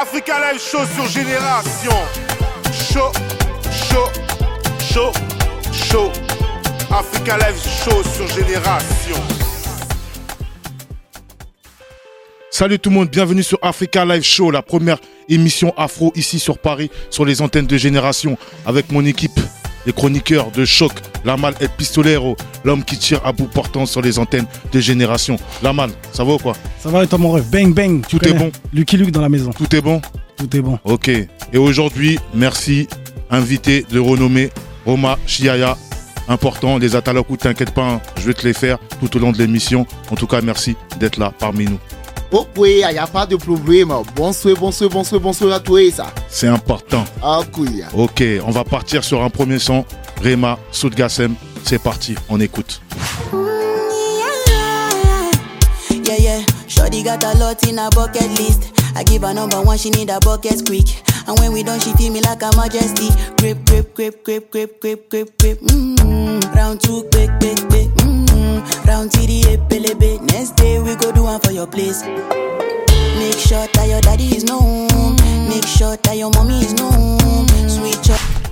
Africa Live Show sur Génération. Show, show, show, show. Africa Live Show sur Génération. Salut tout le monde, bienvenue sur Africa Live Show, la première émission afro ici sur Paris, sur les antennes de Génération, avec mon équipe, les chroniqueurs de choc, Lamal et Pistolero, l'homme qui tire à bout portant sur les antennes de Génération. Lamal, ça va ou quoi? Ça va et toi mon rêve Bang bang Tout est bon Lucky Luke dans la maison. Tout est bon? Tout est bon. Ok. Et aujourd'hui, merci, invité de renommée, Roma Chiaya. Important, les Ataloku, t'inquiète pas, hein, je vais te les faire tout au long de l'émission. En tout cas, merci d'être là parmi nous. Oh oui, il n'y a pas de problème. Bonsoir, bonsoir, bonsoir, bonsoir à toi ça. C'est important. Ah. Ok, on va partir sur un premier son. Rema, Soudgassem, c'est parti, on écoute. Yeah, yeah. Shorty got a lot in her bucket list. I give her number one, she need a bucket quick. And when we done, she feel me like a majesty. Grip, grip, grip, grip, grip, grip, grip, grip. Mm-hmm. Round two, quick, quick, quick.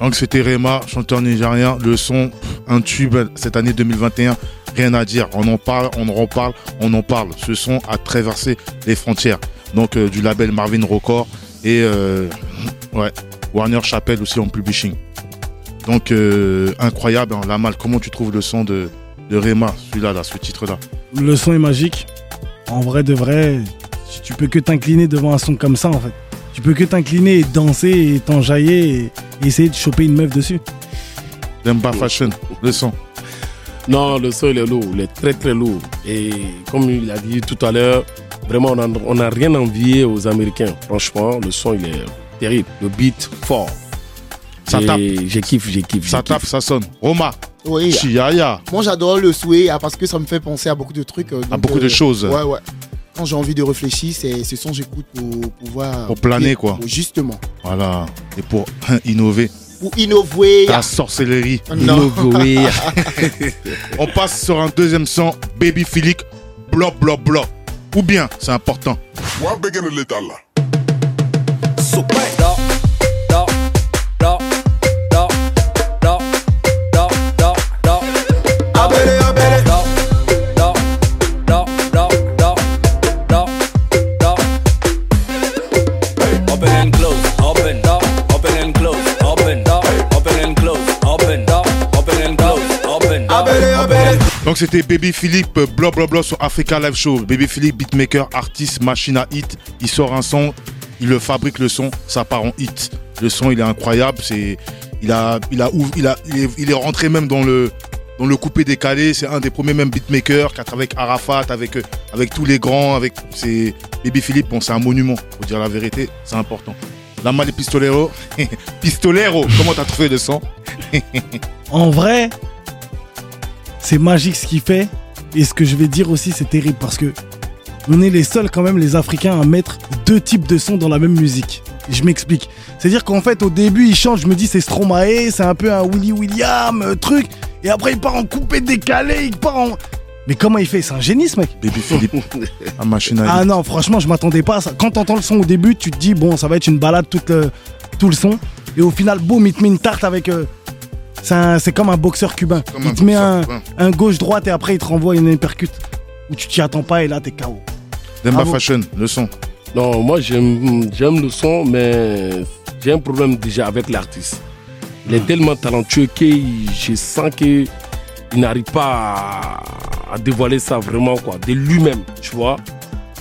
Donc c'était Rema, chanteur nigérien, le son, un tube cette année 2021, rien à dire, on en parle, on en reparle, on en parle. Ce son a traversé les frontières, donc euh, du label Marvin Record et euh, ouais, Warner Chappell aussi en publishing. Donc euh, incroyable, hein, Lamal, comment tu trouves le son de, de Rema, celui-là, là, ce titre-là Le son est magique. En vrai de vrai, tu- tu peux que t'incliner devant un son comme ça en fait. Tu peux que t'incliner et danser et t'enjailler et, essayer de choper une meuf dessus. Demba Fashion, le son. Non, le son il est lourd, il est très très lourd. Et comme il a dit tout à l'heure, vraiment on n'a rien envié aux Américains. Franchement, le son il est terrible. Le beat fort. Ça Et tape. J'ai kiffé, j'ai kiffé. Ça tape, ça sonne. Roma, Oui. Chiaya, Moi j'adore le souhait ah, parce que ça me fait penser à beaucoup de trucs. euh, à beaucoup de euh, choses. Ouais, ouais. Quand j'ai envie de réfléchir, c'est ce son j'écoute pour pouvoir. Pour planer, quoi. Justement. Voilà. Et pour innover, Pour innover. ta sorcellerie. Non. Oui. On passe sur un deuxième son, Baby Philippe, bloc, bloc, bloc. Ou bien, c'est important. Open Donc c'était Baby Philippe, bloc, bloc sur Africa Live Show. Baby Philippe, beatmaker, artiste, machine à hit. Il sort un son, il le fabrique le son, ça part en hit. Le son, il est incroyable. C'est, il a, il a, il a, est, rentré même dans le, dans le coupé décalé. C'est un des premiers même beatmakers avec Arafat, avec, euh, avec tous les grands, avec, Baby Philippe, c'est un monument. Faut dire la vérité, c'est important. La malle Pistolero. Pistolero, comment t'as trouvé le son? En vrai, c'est magique ce qu'il fait. Et ce que je vais dire aussi, c'est terrible parce que on est les seuls quand même, les Africains, à mettre deux types de sons dans la même musique. Je m'explique. C'est-à-dire qu'en fait, au début, il chante, je me dis c'est Stromae, c'est un peu un Willy William, euh, truc. Et après, il part en coupé décalé, il part en. Mais comment il fait? C'est un génie, ce mec. Baby Philippe, un machine à. Ah non, franchement, je m'attendais pas à ça. Quand t'entends le son au début, tu te dis, bon, ça va être une balade tout le, tout le son. Et au final, boum, il te met une tarte avec. euh, c'est comme un boxeur cubain. Comme il un te met un, gauche-droite et après, il te renvoie une uppercut. Où tu t'y attends pas et là, t'es KO. Demba Bravo. Fashion, le son. Non, moi j'aime le son, mais j'ai un problème déjà avec l'artiste. Il est tellement talentueux que je sens que il n'arrive pas à, à dévoiler ça vraiment quoi, de lui-même, tu vois.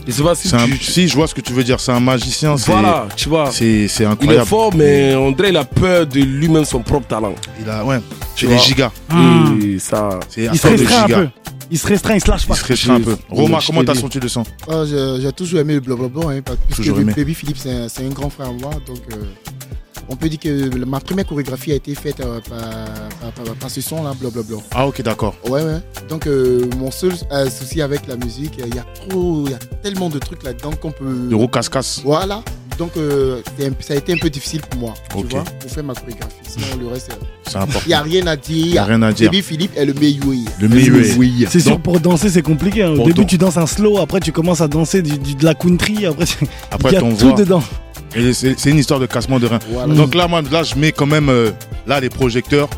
Je sais pas si C'est un- si, je vois ce que tu veux dire. C'est un magicien. c'est- voilà, tu vois. C'est c'est Il est incroyable. fort, mais dirait qu'il a peur de lui-même son propre talent. Il a, ouais. C'est des vois. gigas. Et ça, C'est un Il se restreint un peu. Il se restreint, il se lâche Il pas. se restreint un peu. Roma, comment t'as senti le son Ah, j'ai toujours aimé le blablabla, hein, parce- Toujours aimé. Baby Philippe, c'est un, c'est un grand frère à moi. Donc, euh, on peut dire que ma première chorégraphie a été faite euh, par, par- par- par ce son-là, blablabla. Ah, ok, d'accord. Ouais, ouais. Donc, euh, mon seul euh, souci avec la musique, il y a trop, il y a tellement de trucs là-dedans qu'on peut. Euro casse-casse. Voilà. Donc, euh, ça a été un peu difficile pour moi, tu vois, pour faire ma chorégraphie. Sinon, le reste, C'est important. il n'y a rien à dire. Il n'y a rien à dire. Baby Philippe est le meilleur. Le meilleur. oui. C'est sûr, pour danser, c'est compliqué. hein. Au début, tu danses un slow, après, tu commences à danser du- du- de la country, après, il y a ton tout voix. dedans. Et c'est une histoire de cassement de rein. Voilà. Donc là, moi, là, je mets quand même euh, là les projecteurs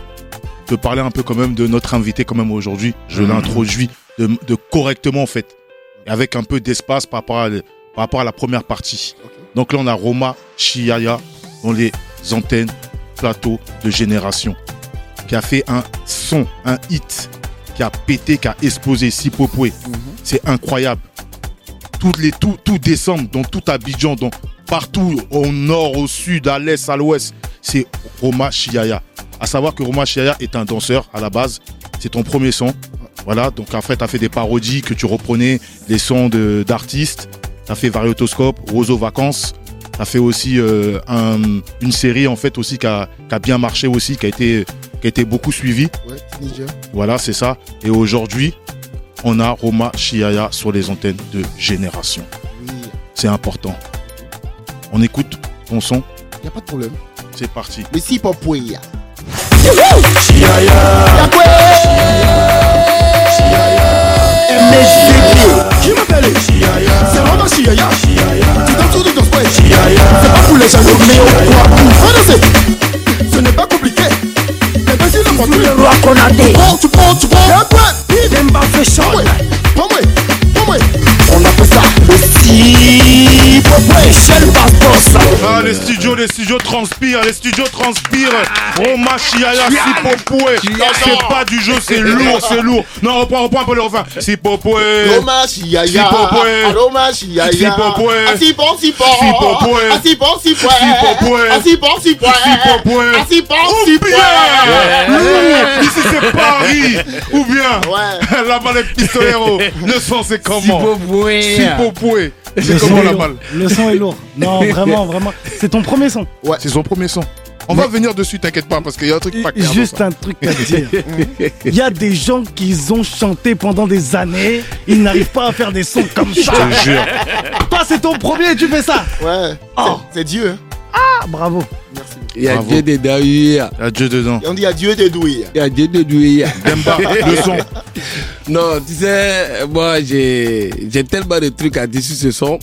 de parler un peu quand même de notre invité quand même aujourd'hui. Je l'introduis de, de correctement en fait, avec un peu d'espace par rapport à par rapport à la première partie. Donc là, on a Roma Chiaya dans les antennes plateau de génération qui a fait un son, un hit qui a pété, qui a explosé Sipopoué. Mhm. C'est incroyable. Tout, les, tout, tout décembre, dans tout Abidjan, dans, partout, au nord, au sud, à l'est, à l'ouest, c'est Roma Chiaya. À savoir que Roma Chiaya est un danseur à la base. C'est ton premier son. Voilà, donc fait, tu as fait des parodies que tu reprenais des sons de- d'artistes. Tu as fait Variotoscope, Roseau Vacances. Tu as fait aussi euh, un- une série en fait aussi qui a, qui a bien marché aussi, qui a été, qui a été beaucoup suivie. Ouais. Voilà, c'est ça. Et aujourd'hui, on a Roma Chiaya sur les antennes de Génération. Oui, C'est important. On écoute ton son. y a pas de problème. C'est parti. Le si popoué. Qui m'appelle C'est Roma Chiaya Tu danses ou tu danses pas C'est pas pour les jaloux mais Ce n'est pas compliqué Les deux c'est le Konaté. Prends, tu prends, tu prends Ah, les studios, les studios transpirent, les studios transpirent. Roma Chiaya, Sipopoué. C'est pas du jeu, c'est lourd, c'est lourd. Non, reprends, reprends un peu le refrain. Sipopoué. Roma Chiaya. Sipopoué. Roma Chiaya. Sipopoué. Ah, si bon, si bon. Sipopoué. Ah, si bon, si bon. Sipopoué. Ah, si bon, si bon. Sipopoué. Si bon, Ou si bien, bon. lourd, ici c'est Paris. Ou bien, Ouais. là-bas les pistoleros. Le son c'est comment? Sipopoué. Sipopoué. Le C'est son comment est la lourd. balle Le son est lourd. Non, vraiment, vraiment. C'est ton premier son. C'est son premier son. On va venir dessus, t'inquiète pas, parce qu'il y a un truc pas clair. Juste un truc à dire. Il y a des gens qui ont chanté pendant des années, ils n'arrivent pas à faire des sons comme ça. Je te jure. Toi, c'est ton premier et tu fais ça. Ouais. Oh. C'est- C'est Dieu. hein. Ah, bravo. Merci. Il y a. Dieu de Daouia. Il y a Dieu dedans. Et on dit à Dieu de douiller. Il y a Dieu de Douia. Demba, le son. Non, tu sais, moi, j'ai j'ai tellement de trucs à dire sur ce son.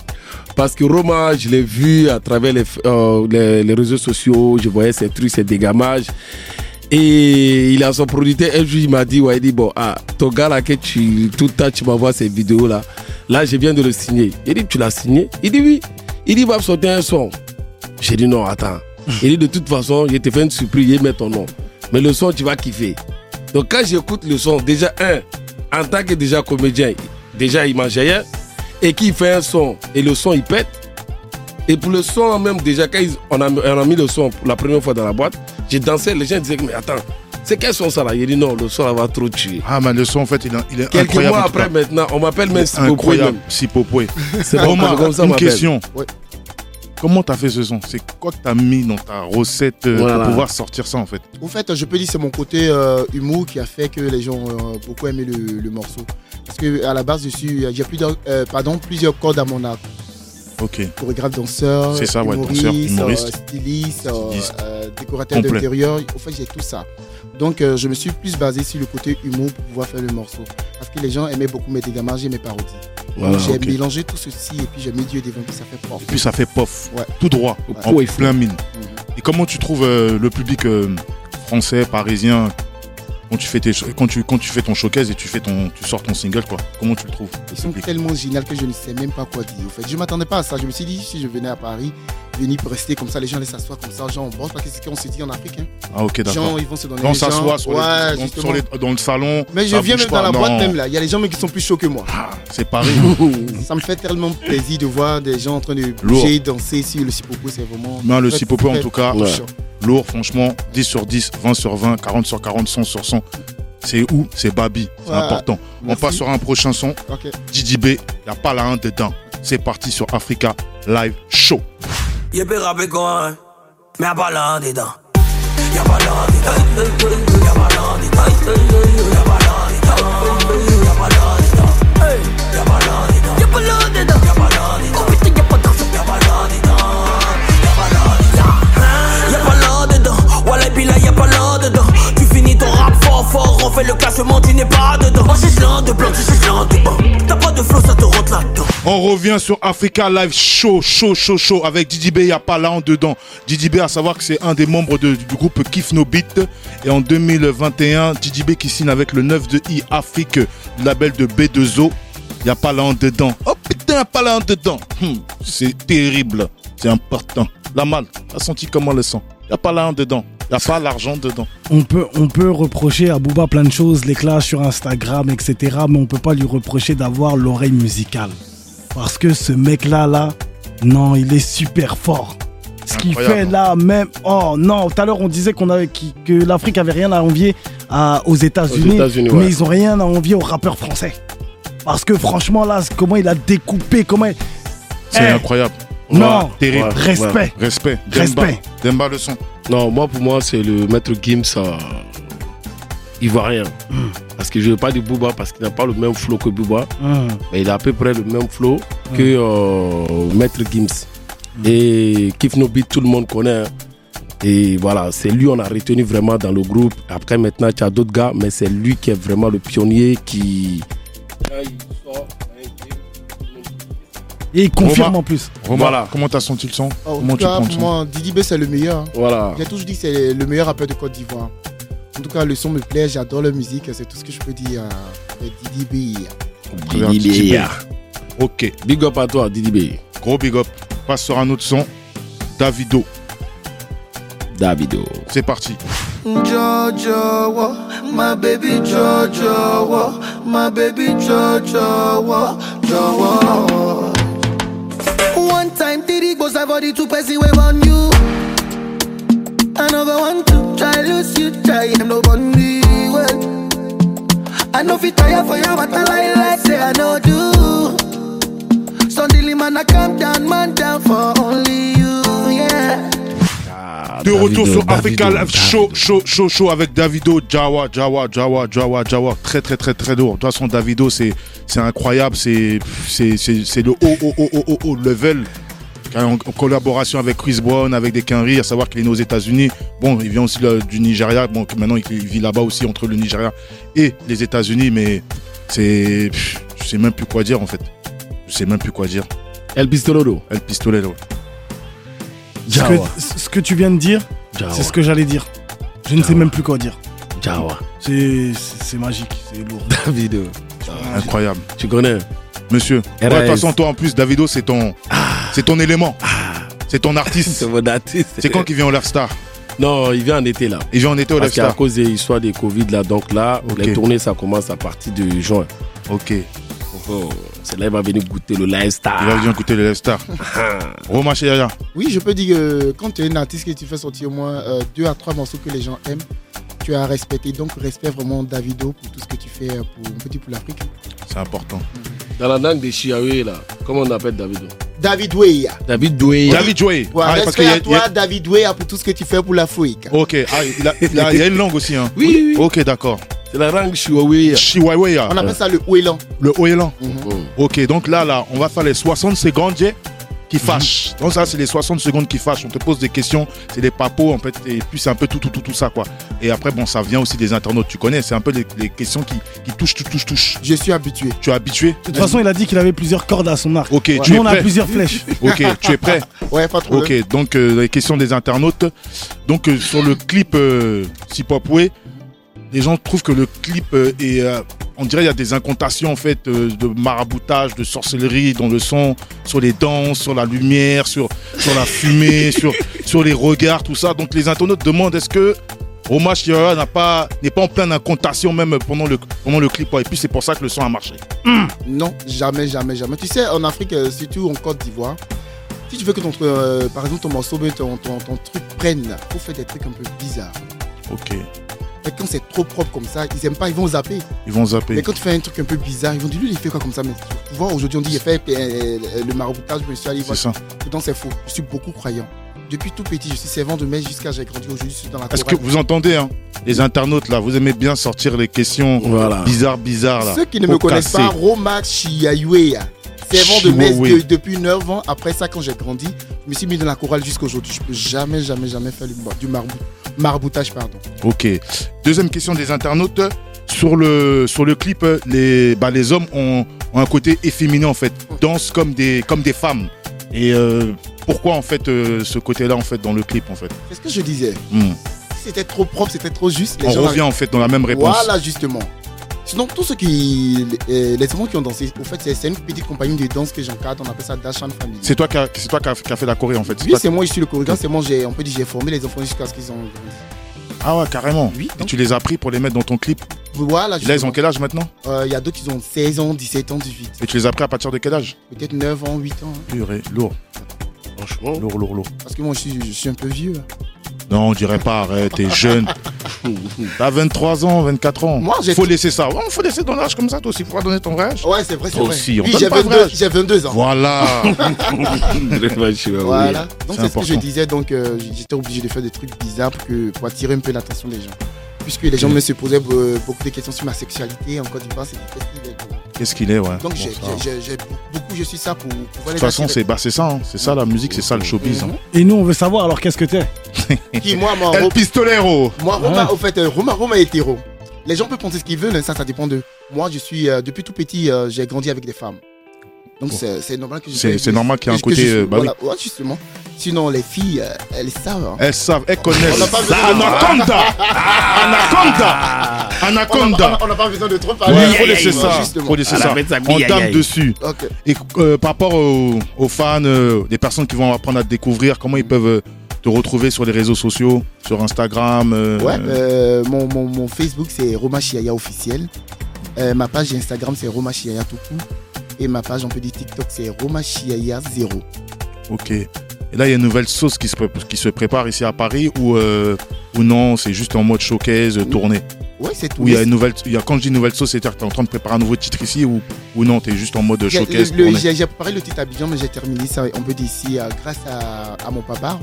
Parce que Roma, je l'ai vu à travers les, euh, les, les réseaux sociaux, je voyais ses trucs, ses dégamages. Et il a son producteur, un jour, il m'a dit, ouais, il dit, bon, ah, ton gars là, que tu, tout le temps, tu m'envoies ces vidéos là. Là, je viens de le signer. Il dit, tu l'as signé? Il dit, oui. Il dit, il va me sortir un son. J'ai dit, non, attends. Il dit, de toute façon, je te fais une surprise, il met ton nom. Mais le son, tu vas kiffer. Donc, quand j'écoute le son, déjà, un, en tant que déjà comédien, déjà, il mange rien. Et qu'il fait un son, et le son, il pète. Et pour le son, même déjà, quand ils- on, a, on a mis le son pour la première fois dans la boîte, j'ai dansé, les gens disaient, mais attends, c'est quel son ça là? Il dit, non, le son, là va trop tuer. Ah, man, le son, en fait, il est, il est Quelques incroyable. mois en tout après, maintenant, on m'appelle même Sipopoué incroyable. Sipopoué. C'est bon, comme ça, on une question. Ouais. Comment t'as fait ce son? C'est quoi que t'as mis dans ta recette euh, Voilà. pour pouvoir sortir ça en fait? Au fait, je peux dire que c'est mon côté euh, humour qui a fait que les gens ont euh, beaucoup aimé le, le morceau. Parce que à la base, je suis, j'ai plusieurs, euh, pardon, plusieurs cordes à mon arc. Ok. Chorégraphe, danseur, C'est ça, ouais, danseur, humoriste. euh, styliste, Styliste. euh, décorateur d'intérieur. Au fait, j'ai tout ça. Donc, euh, je me suis plus basé sur le côté humour pour pouvoir faire le morceau. Parce que les gens aimaient beaucoup mes dégamages et mes parodies. Voilà, j'ai mélangé tout ceci et puis j'ai mis Dieu devant, puis ça fait propre. Puis ça fait pof, Ouais. tout droit, Ouais. en Ouais. plein mine. Mhm. Et comment tu trouves euh, le public euh, français, parisien, quand tu, fais tes, quand, tu, quand tu fais ton showcase et tu, fais ton, tu sors ton single, quoi? Comment tu le trouves Ils sont tellement géniaux que je ne sais même pas quoi dire. En fait, je m'attendais pas à ça. Je me suis dit, si je venais à Paris, venir rester comme ça, les gens allaient s'asseoir comme ça, genre on bosse parce que c'est ce qu'on se dit en Afrique. Hein. Ah ok, Les d'accord. gens, ils vont se donner on les s'assoit sur les- Ouais, sur les- dans le salon, Mais je viens même pas, dans la boîte non. même là. Il y a des gens qui sont plus chauds que moi. Ah, c'est Paris. Ça me fait tellement plaisir de voir des gens en train de bouger, danser sur le sipopo. C'est vraiment. Non, le sipopo, en tout cas, touchant. Lourd, franchement, 10 sur 10, 20 sur 20, 40 sur 40, 100 sur 100. C'est où? C'est Babi, c'est Ouais. important. On passe sur un prochain son. Ok. Didi B, il n'y a pas la 1 dedans. C'est parti sur Africa Live Show. Y'a peut rapper quoi, mais y'a pas l'un dedans. Y'a pas l'un dedans. Y'a pas l'un dedans. Y'a pas l'un dedans. Le tu n'es pas dedans. On revient sur Africa Live Show, show, show, show avec Didi B, n'y a pas là en dedans. Didi B, à savoir que c'est un des membres du groupe Kiff No Beat. Et en 2021, Didi B qui signe avec le 9 de I Afrique, label de B2O. Il n'y a pas là en dedans. Oh putain, a pas là en dedans. Hum, c'est terrible, c'est important. La malle, t'as senti comment le sang? N'y a pas là en dedans. Il n'y a pas l'argent dedans. On peut, on peut reprocher à Booba plein de choses, les clashs sur Instagram, etc. Mais on peut pas lui reprocher d'avoir l'oreille musicale. Parce que ce mec-là, là, non, il est super fort. Ce qu'il fait là, même. Oh non, tout à l'heure on disait qu'on avait, que l'Afrique avait rien à envier à- aux États-Unis. Mais ouais. ils ont rien à envier aux rappeurs français. Parce que franchement, là, comment il a découpé, comment. il- C'est Eh, incroyable. Non, Ouais, terrible. Ouais. respect. Respect. Demba. Respect. Demba le son. Non, moi pour moi c'est le maître Gims euh, ivoirien. Hmm. Parce que je ne veux pas dire Booba parce qu'il n'a pas le même flow que Booba, Hum. mais il a à peu près le même flow que Hmm. euh, maître Gims. Et Kif No Beat, tout le monde connaît. hein. Et voilà, c'est lui on a retenu vraiment dans le groupe. Après maintenant tu as d'autres gars, mais c'est lui qui est vraiment le pionnier qui. Quand il sort, Et il confirme Romain. en plus. Romain, Voilà. comment t'as senti le son Oh, En Comment tout tu cas, prends le pour son moi, Didi B, c'est le meilleur. Voilà. J'ai toujours dit que c'est le meilleur rappeur de Côte d'Ivoire. En tout cas, le son me plaît, j'adore la musique, c'est tout ce que je peux dire Didi B. Didi B. B. Ok, Big up à toi, Didi B. gros big up. On passe sur un autre son. Davido, Davido. c'est parti. Jojo, wo, my baby Jojo, wo, my baby Jojo, wo, Jojo. Time, Diddy goes I've already two person wave on you. Another one to try lose you, try him no bunny well. I know fit tire for you, but I lie like say I know do. Suddenly man, I come down, man down for only you, yeah. De retour sur Africa Davido, Live Show, show, show, show avec Davido, Jawa, Jawa, Jawa, Jawa, Jawa. Très, très, très, très lourd. De toute façon, Davido, c'est c'est incroyable. C'est c'est- c'est- c'est le haut, haut, haut, haut, haut, haut level. En, collaboration avec Chris Brown, avec des Kenry, à savoir qu'il est né aux États-Unis. Bon, il vient aussi là, du Nigeria. Bon, maintenant, il, vit là-bas aussi, entre le Nigeria et les États-Unis. Mais c'est. Je sais même plus quoi dire, en fait. Je sais même plus quoi dire. El Pistolero. El Pistolero. Ce que, ce que tu viens de dire, c'est ce que j'allais dire. Je ne sais même plus quoi dire. Jawa. C'est magique, c'est lourd. Davido. Incroyable. Tu connais? Monsieur. Ouais. De toute façon, toi en plus, Davido, c'est ton, c'est ton élément. C'est ton artiste. C'est mon artiste. C'est quand qu'il vient au Love Star? Non, il vient en été là. Il vient en été au Love Parce qu'à Star. cause des histoires des Covid là, donc là, les tournées ça commence à partir de juin. Ok. Il Oh, c'est là il va venir goûter le lifestyle. va venir écouter le Love Star. Roma Chéria. Oui, je peux dire que quand tu es un artiste que tu fais sortir au moins euh, deux à trois morceaux que les gens aiment, tu as respecté. Donc, respect vraiment Davido pour tout ce que tu fais euh, pour, pour l'Afrique. C'est important. Dans la langue des Chiaoué là, comment on appelle Davido David Weya. David Doué. David Joey. Ouais, Ah, parce respect qu'il y a- à y a- toi, David Weya, pour tout ce que tu fais pour l'Afrique. Ok. Ah, il, a, il a- il y a une langue aussi. Hein. Oui, oui. Ok, d'accord. C'est la langue Chiaoué. Chihuahua. On appelle ça le Ouélan. Le Oelan. Mhm. Ok, donc là, là, on va faire les 60 secondes qui fâchent. Donc ça, c'est les 60 secondes qui fâchent. On te pose des questions, c'est des papos, en fait, et puis c'est un peu tout, tout, tout, tout ça, quoi. Et après, bon, ça vient aussi des internautes, tu connais, c'est un peu les, les questions qui, qui touchent, touchent, touchent, touchent. Je suis habitué. Tu es habitué? De toute façon, il a dit qu'il avait plusieurs cordes à son arc. Ok, tu Nous, es on a plusieurs flèches. Ok, tu es prêt? Ouais, pas trop. Ok, donc euh, les questions des internautes. Donc euh, sur le clip euh, Sipopwe, les gens trouvent que le clip euh, est, euh, on dirait il y a des incantations en fait euh, de maraboutage, de sorcellerie dans le son, sur les danses, sur la lumière, sur sur la fumée, sur sur les regards, tout ça. Donc les internautes demandent est-ce que Omar Shira n'a pas n'est pas en pleine incantation même pendant le pendant le clip et puis c'est pour ça que le son a marché. Non, jamais, jamais, jamais. Tu sais, en Afrique, surtout en Côte d'Ivoire, si tu veux que ton, euh, par exemple, ton morceau, ton, ton, ton truc prenne, il faut faire des trucs un peu bizarres. Ok, Et quand c'est trop propre comme ça, ils aiment pas, ils vont zapper. ils vont zapper. Mais quand tu fais un truc un peu bizarre, ils vont dire lui, il fait quoi comme ça? Mais tu vois, aujourd'hui, on dit il fait euh, le maraboutage, je me suis allé C'est voir. ça. Pourtant, c'est faux. Je suis beaucoup croyant. Depuis tout petit, je suis servant de messe jusqu'à j'ai grandi aujourd'hui, je suis dans la Est-ce que vous entendez hein, les internautes là, vous aimez bien sortir les questions Voilà. bizarres bizarres là. Ceux qui ne me connaissent casser. pas, Romax Chiaoué, servant de messe Chihuahua. de- depuis 9 ans. Après ça, quand j'ai grandi, je me suis mis dans la chorale jusqu'à aujourd'hui. Je peux jamais, jamais, jamais faire du marabou- maraboutage. Pardon. Ok. Deuxième question des internautes. sur le, sur le clip, les, bah, les hommes ont, ont un côté efféminé en fait, dansent comme des, comme des femmes. Et euh, pourquoi en fait euh, ce côté-là en fait dans le clip en fait? C'est ce que je disais? Hmm. C'était trop propre, c'était trop juste. Les On gens revient en fait dans la même réponse. Voilà, justement. Sinon, tous ceux qui. euh, les enfants qui ont dansé, au fait, c'est une petite compagnie de danse que j'encadre, on appelle ça Dashan Family. C'est toi qui a, c'est toi qui a, qui a fait la choré en fait. Oui, c'est moi, je suis le chorégraphe, c'est moi, j'ai- on peut dire, j'ai formé les enfants jusqu'à ce qu'ils ont. Ah ouais, carrément. Oui, Et tu les as pris pour les mettre dans ton clip. Voilà, Là, ils ont quel âge maintenant Euh, Il y a d'autres qui ont 16 ans, 17 ans, 18. Et tu les as pris à partir de quel âge Peut-être 9 ans, 8 ans. hein. Purée, lourd. Franchement. Lourd, lourd, lourd. Parce que moi, je suis, je suis un peu vieux. Non, on dirait pas, arrête, t'es jeune. T'as 23 ans, 24 ans. Moi, j'ai- Faut laisser ça. Ouais, faut laisser ton âge comme ça, toi aussi. Faut pas donner ton vrai âge. Ouais, c'est vrai, c'est vrai. aussi, on oui, donne j'ai pas le vrai 22, âge. j'ai 22 ans. Voilà. Voilà. Donc C'est ce que je disais, donc euh, j'étais obligé de faire des trucs bizarres pour, que, pour attirer un peu l'attention des gens. Puisque les gens me se posaient euh, beaucoup de questions sur ma sexualité en Côte d'Ivoire, c'est donc. Qu'est-ce qu'il est, ouais. Donc Bon, j'ai- beaucoup, je suis ça pour De toute façon, c'est bah, c'est ça, hein. c'est ça la musique, c'est ça le showbiz. hein. Et nous, on veut savoir alors qu'est-ce que t'es? Qui, moi, moi, El Pistolero. moi, Roma, Ouais. au fait, euh, Roma, Roma est hétéro. Les gens peuvent penser ce qu'ils veulent, ça, ça dépend d'eux. Moi, je suis, euh, depuis tout petit, euh, j'ai grandi avec des femmes. Donc Bon. c'est c'est normal que je C'est- c'est normal qu'il y ait un côté, je- bah voilà, ouais, justement. Sinon, les filles, euh, elles savent. hein. Elles savent, elles On connaissent. Anaconda Anaconda On n'a Anaconda pas- on n'a pas besoin de trop parler. Ouais, faut laisser ça. Faut laisser ça. On tape dessus. Et euh, par rapport aux, aux fans, euh, des personnes qui vont apprendre à te découvrir, comment ils peuvent te retrouver sur les réseaux sociaux, sur Instagram euh, Ouais, euh, mon, mon, mon Facebook c'est Roma Chiaya officiel. Euh, ma page Instagram c'est Roma Chiaya tout court. Et ma page on peut dire TikTok c'est Roma Chiaya 0. Ok. Et là, il y a une nouvelle sauce qui se, pré- qui se prépare ici à Paris ou, euh, ou non, c'est juste en mode showcase, tournée? Ouais, c'est tout. Ou il y a une nouvelle, il y a, quand je dis nouvelle sauce, c'est-à-dire que tu es en train de préparer un nouveau titre ici ou, ou non, tu es juste en mode showcase, le- le- tournée? J'ai préparé le titre Abidjan, mais j'ai terminé ça, on peut dire ici, euh, grâce à, à mon papa,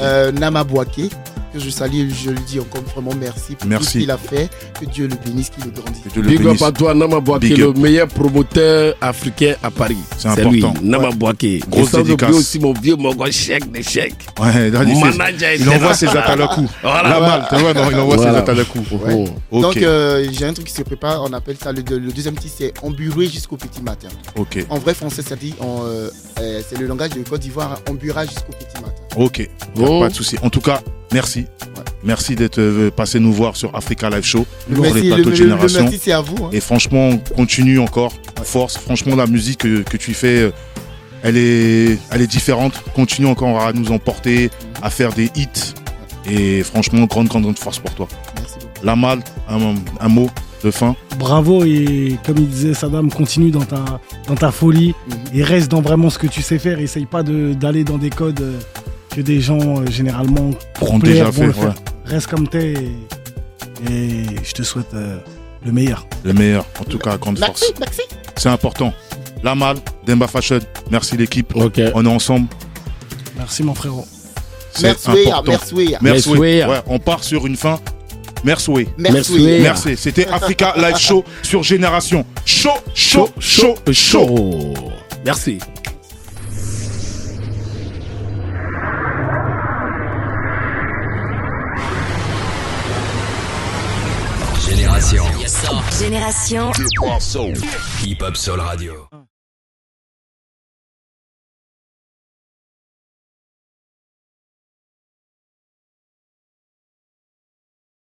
euh, Nama Bouaké, que je salue, je lui dis encore vraiment merci pour Merci. tout ce qu'il a fait. Que Dieu le bénisse, qu'il le grandisse. Que Dieu le Big up à toi, Nama Big le meilleur promoteur africain à Paris. C'est lui, important. Nama Ouais. Bouaké. Grosse Et sans oublier aussi mon vieux Mogo chèque des chèques. Ouais, là, il, fait- Manager il envoie ses atalakou. Voilà. La malle, tu vois, non, il envoie Voilà. ses atalakou. Ouais. Ok, Donc euh, j'ai un truc qui se prépare, on appelle ça le, le deuxième titre, c'est emburer jusqu'au petit matin. ok, En vrai français, ça dit, euh, euh, c'est le langage de Côte d'Ivoire, emburra jusqu'au petit matin. ok. Oh. Pas de souci. En tout cas, merci. Merci d'être euh, passé nous voir sur Africa Live Show, Le les merci, le, plateaux de le- le génération. merci, c'est à vous. hein. Et franchement, continue encore, force. Franchement, la musique que, que tu fais, euh, elle est, elle est différente. Continue encore à nous emporter, à faire des hits. Et franchement, grande, grande, grande force pour toi. Merci beaucoup. La malle, un, un mot de fin. Bravo et comme il disait Saddam, continue dans ta, dans ta folie Mhm. et reste dans vraiment ce que tu sais faire. Essaye pas de- d'aller dans des codes euh, que des gens euh, généralement pour Ont plaire déjà fait, ouais. Reste comme t'es et, et je te souhaite euh, le meilleur. Le meilleur. En tout cas, grande force. Merci, merci. C'est important. La malle, Demba Fashion. Merci l'équipe. Ok. On est ensemble. Merci mon frérot. C'est Merci, important. merci. Merci. Merci. Ouais, on part sur une fin. Merci. Merci, Merci. Merci. C'était Africa Live Show sur Génération. Chaud, chaud, chaud, chaud. chaud. Merci. Génération. Hip Hop Soul Radio.